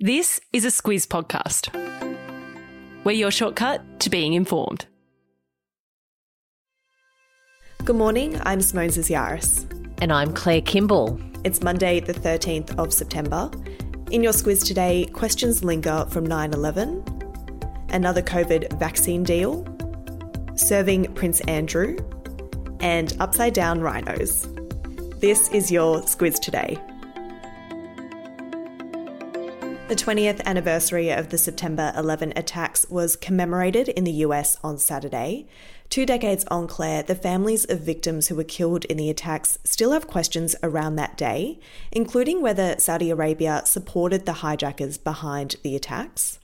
This is a Squiz podcast. We're your shortcut to being informed. Good morning, I'm Simone Yaris. And I'm Claire Kimball. It's Monday, the 13th of September. In your Squiz today, questions linger from 9 11, another COVID vaccine deal, serving Prince Andrew, and upside down rhinos. This is your Squiz today. The 20th anniversary of the September 11 attacks was commemorated in the US on Saturday. Two decades on, Claire, the families of victims who were killed in the attacks still have questions around that day, including whether Saudi Arabia supported the hijackers behind the attacks.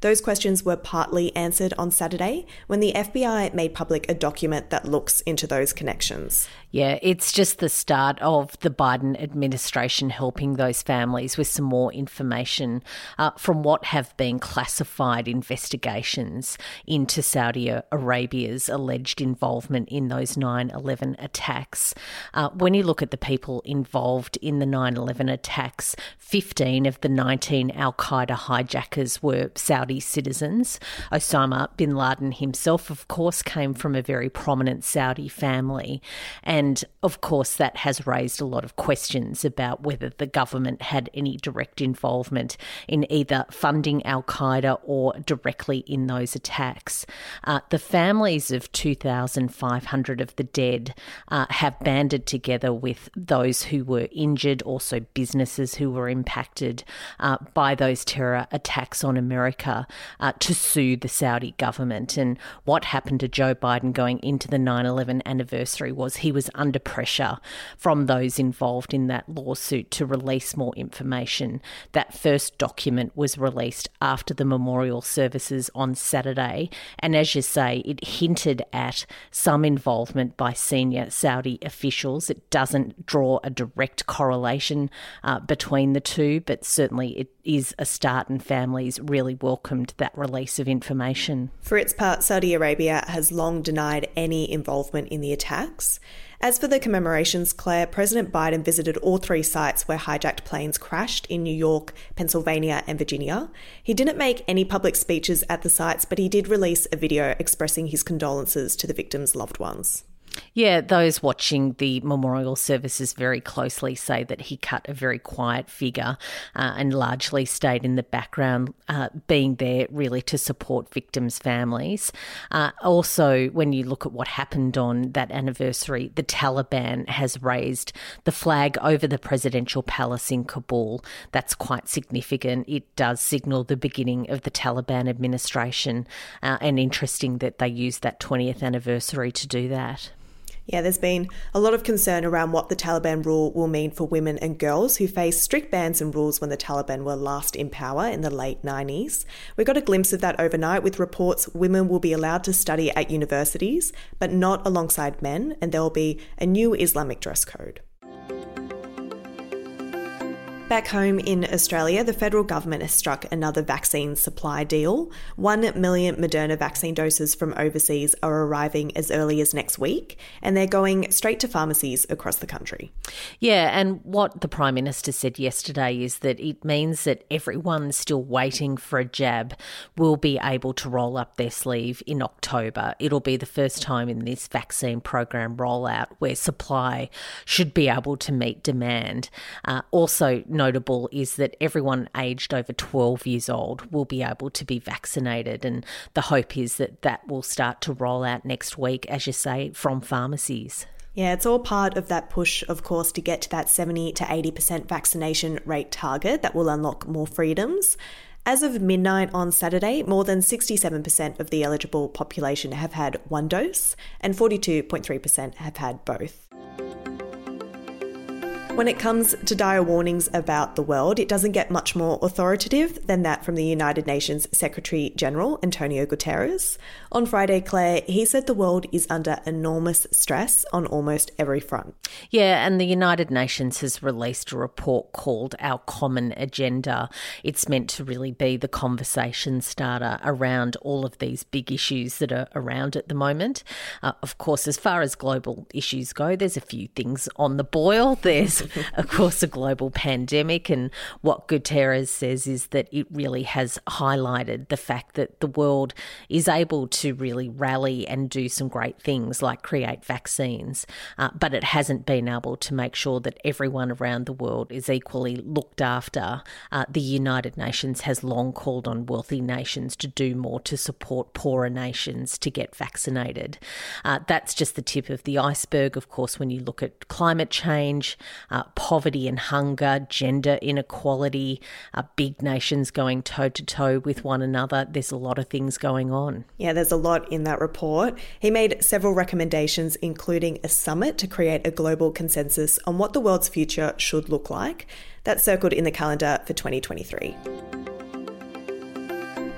Those questions were partly answered on Saturday when the FBI made public a document that looks into those connections. Yeah, it's just the start of the Biden administration helping those families with some more information uh, from what have been classified investigations into Saudi Arabia's alleged involvement in those 9 11 attacks. Uh, when you look at the people involved in the 9 11 attacks, 15 of the 19 Al Qaeda hijackers were Saudi citizens. Osama bin Laden himself, of course, came from a very prominent Saudi family. And and of course, that has raised a lot of questions about whether the government had any direct involvement in either funding Al Qaeda or directly in those attacks. Uh, the families of 2,500 of the dead uh, have banded together with those who were injured, also businesses who were impacted uh, by those terror attacks on America, uh, to sue the Saudi government. And what happened to Joe Biden going into the 9 11 anniversary was he was under pressure from those involved in that lawsuit to release more information. That first document was released after the memorial services on Saturday. And as you say, it hinted at some involvement by senior Saudi officials. It doesn't draw a direct correlation uh, between the two, but certainly it is a start, and families really welcomed that release of information. For its part, Saudi Arabia has long denied any involvement in the attacks. As for the commemorations, Claire, President Biden visited all three sites where hijacked planes crashed in New York, Pennsylvania, and Virginia. He didn't make any public speeches at the sites, but he did release a video expressing his condolences to the victims' loved ones. Yeah, those watching the memorial services very closely say that he cut a very quiet figure uh, and largely stayed in the background, uh, being there really to support victims' families. Uh, also, when you look at what happened on that anniversary, the Taliban has raised the flag over the presidential palace in Kabul. That's quite significant. It does signal the beginning of the Taliban administration, uh, and interesting that they used that 20th anniversary to do that. Yeah, there's been a lot of concern around what the Taliban rule will mean for women and girls who faced strict bans and rules when the Taliban were last in power in the late 90s. We got a glimpse of that overnight with reports women will be allowed to study at universities, but not alongside men, and there will be a new Islamic dress code. Back home in Australia, the federal government has struck another vaccine supply deal. One million Moderna vaccine doses from overseas are arriving as early as next week, and they're going straight to pharmacies across the country. Yeah, and what the Prime Minister said yesterday is that it means that everyone still waiting for a jab will be able to roll up their sleeve in October. It'll be the first time in this vaccine program rollout where supply should be able to meet demand. Uh, also, notable is that everyone aged over 12 years old will be able to be vaccinated. And the hope is that that will start to roll out next week, as you say, from pharmacies. Yeah, it's all part of that push, of course, to get to that 70 to 80% vaccination rate target that will unlock more freedoms. As of midnight on Saturday, more than 67% of the eligible population have had one dose, and 42.3% have had both. When it comes to dire warnings about the world, it doesn't get much more authoritative than that from the United Nations Secretary General, Antonio Guterres. On Friday, Claire, he said the world is under enormous stress on almost every front. Yeah, and the United Nations has released a report called Our Common Agenda. It's meant to really be the conversation starter around all of these big issues that are around at the moment. Uh, of course, as far as global issues go, there's a few things on the boil. There's of course, a global pandemic. And what Guterres says is that it really has highlighted the fact that the world is able to really rally and do some great things like create vaccines, uh, but it hasn't been able to make sure that everyone around the world is equally looked after. Uh, the United Nations has long called on wealthy nations to do more to support poorer nations to get vaccinated. Uh, that's just the tip of the iceberg, of course, when you look at climate change, uh, poverty and hunger, gender inequality, uh, big nations going toe to toe with one another. There's a lot of things going on. Yeah, there's a lot in that report. He made several recommendations, including a summit to create a global consensus on what the world's future should look like. That's circled in the calendar for 2023.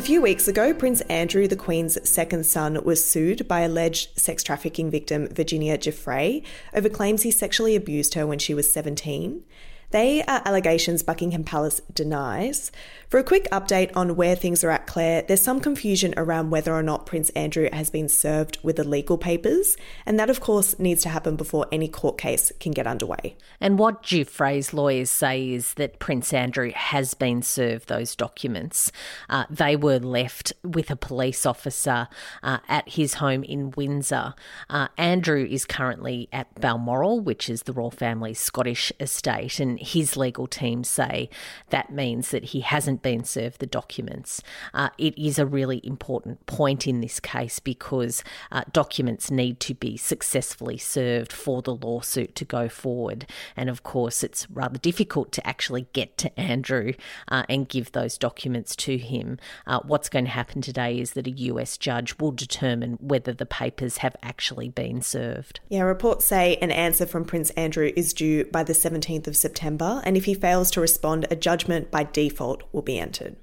A few weeks ago, Prince Andrew, the Queen's second son, was sued by alleged sex trafficking victim Virginia Giuffre over claims he sexually abused her when she was 17. They are allegations Buckingham Palace denies. For a quick update on where things are at, Claire, there's some confusion around whether or not Prince Andrew has been served with the legal papers, and that, of course, needs to happen before any court case can get underway. And what Giuffre's lawyers say is that Prince Andrew has been served those documents. Uh, they were left with a police officer uh, at his home in Windsor. Uh, Andrew is currently at Balmoral, which is the royal family's Scottish estate, and his legal team say that means that he hasn't been served the documents. Uh, it is a really important point in this case because uh, documents need to be successfully served for the lawsuit to go forward. And of course, it's rather difficult to actually get to Andrew uh, and give those documents to him. Uh, what's going to happen today is that a US judge will determine whether the papers have actually been served. Yeah, reports say an answer from Prince Andrew is due by the 17th of September September, and if he fails to respond, a judgment by default will be entered.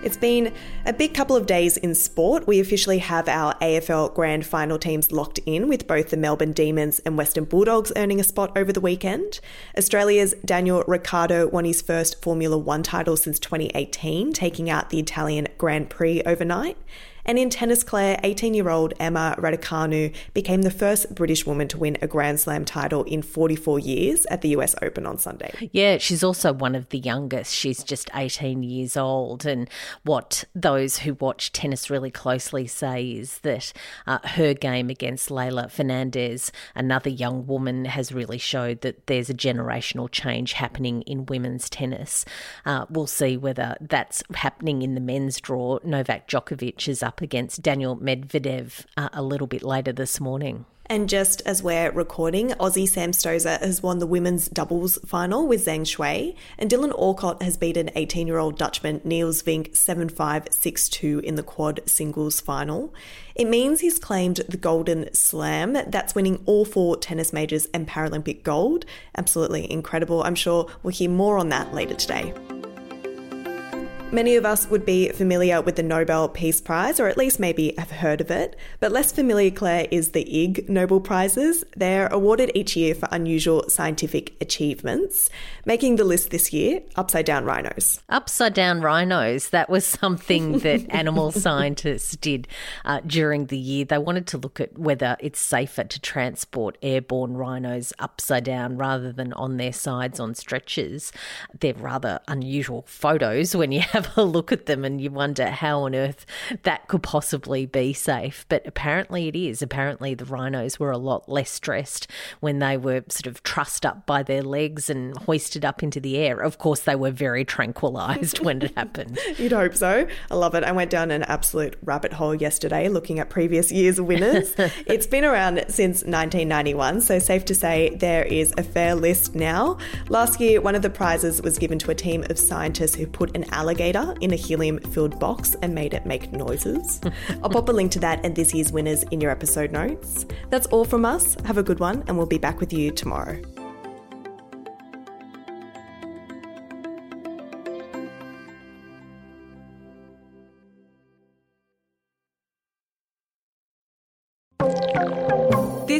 It's been a big couple of days in sport. We officially have our AFL Grand Final teams locked in, with both the Melbourne Demons and Western Bulldogs earning a spot over the weekend. Australia's Daniel Ricciardo won his first Formula One title since 2018, taking out the Italian Grand Prix overnight. And in tennis, Claire, 18 year old Emma Raducanu became the first British woman to win a Grand Slam title in 44 years at the US Open on Sunday. Yeah, she's also one of the youngest. She's just 18 years old. And what those who watch tennis really closely say is that uh, her game against Leylah Fernandez, another young woman, has really showed that there's a generational change happening in women's tennis. Uh, we'll see whether that's happening in the men's draw. Novak Djokovic is up against Daniel Medvedev uh, a little bit later this morning. And just as we're recording, Aussie Sam Stosur has won the women's doubles final with Zhang Shuai, and Dylan Alcott has beaten 18 year old Dutchman Niels Vink 7 5 6 2 in the quad singles final. It means he's claimed the Golden Slam. That's winning all four tennis majors and Paralympic gold. Absolutely incredible. I'm sure we'll hear more on that later today. Many of us would be familiar with the Nobel Peace Prize, or at least maybe have heard of it, but less familiar, Claire, is the Ig Nobel Prizes. They're awarded each year for unusual scientific achievements. Making the list this year, upside down rhinos. Upside down rhinos, that was something that animal scientists did uh, during the year. They wanted to look at whether it's safer to transport airborne rhinos upside down rather than on their sides on stretchers. They're rather unusual photos when you have have a look at them and you wonder how on earth that could possibly be safe. But apparently it is. Apparently the rhinos were a lot less stressed when they were sort of trussed up by their legs and hoisted up into the air. Of course, they were very tranquilized when it happened. You'd hope so. I love it. I went down an absolute rabbit hole yesterday looking at previous year's winners. it's been around since 1991, so safe to say there is a fair list now. Last year, one of the prizes was given to a team of scientists who put an alligator in a helium filled box and made it make noises. I'll pop a link to that and this year's winners in your episode notes. That's all from us. Have a good one, and we'll be back with you tomorrow.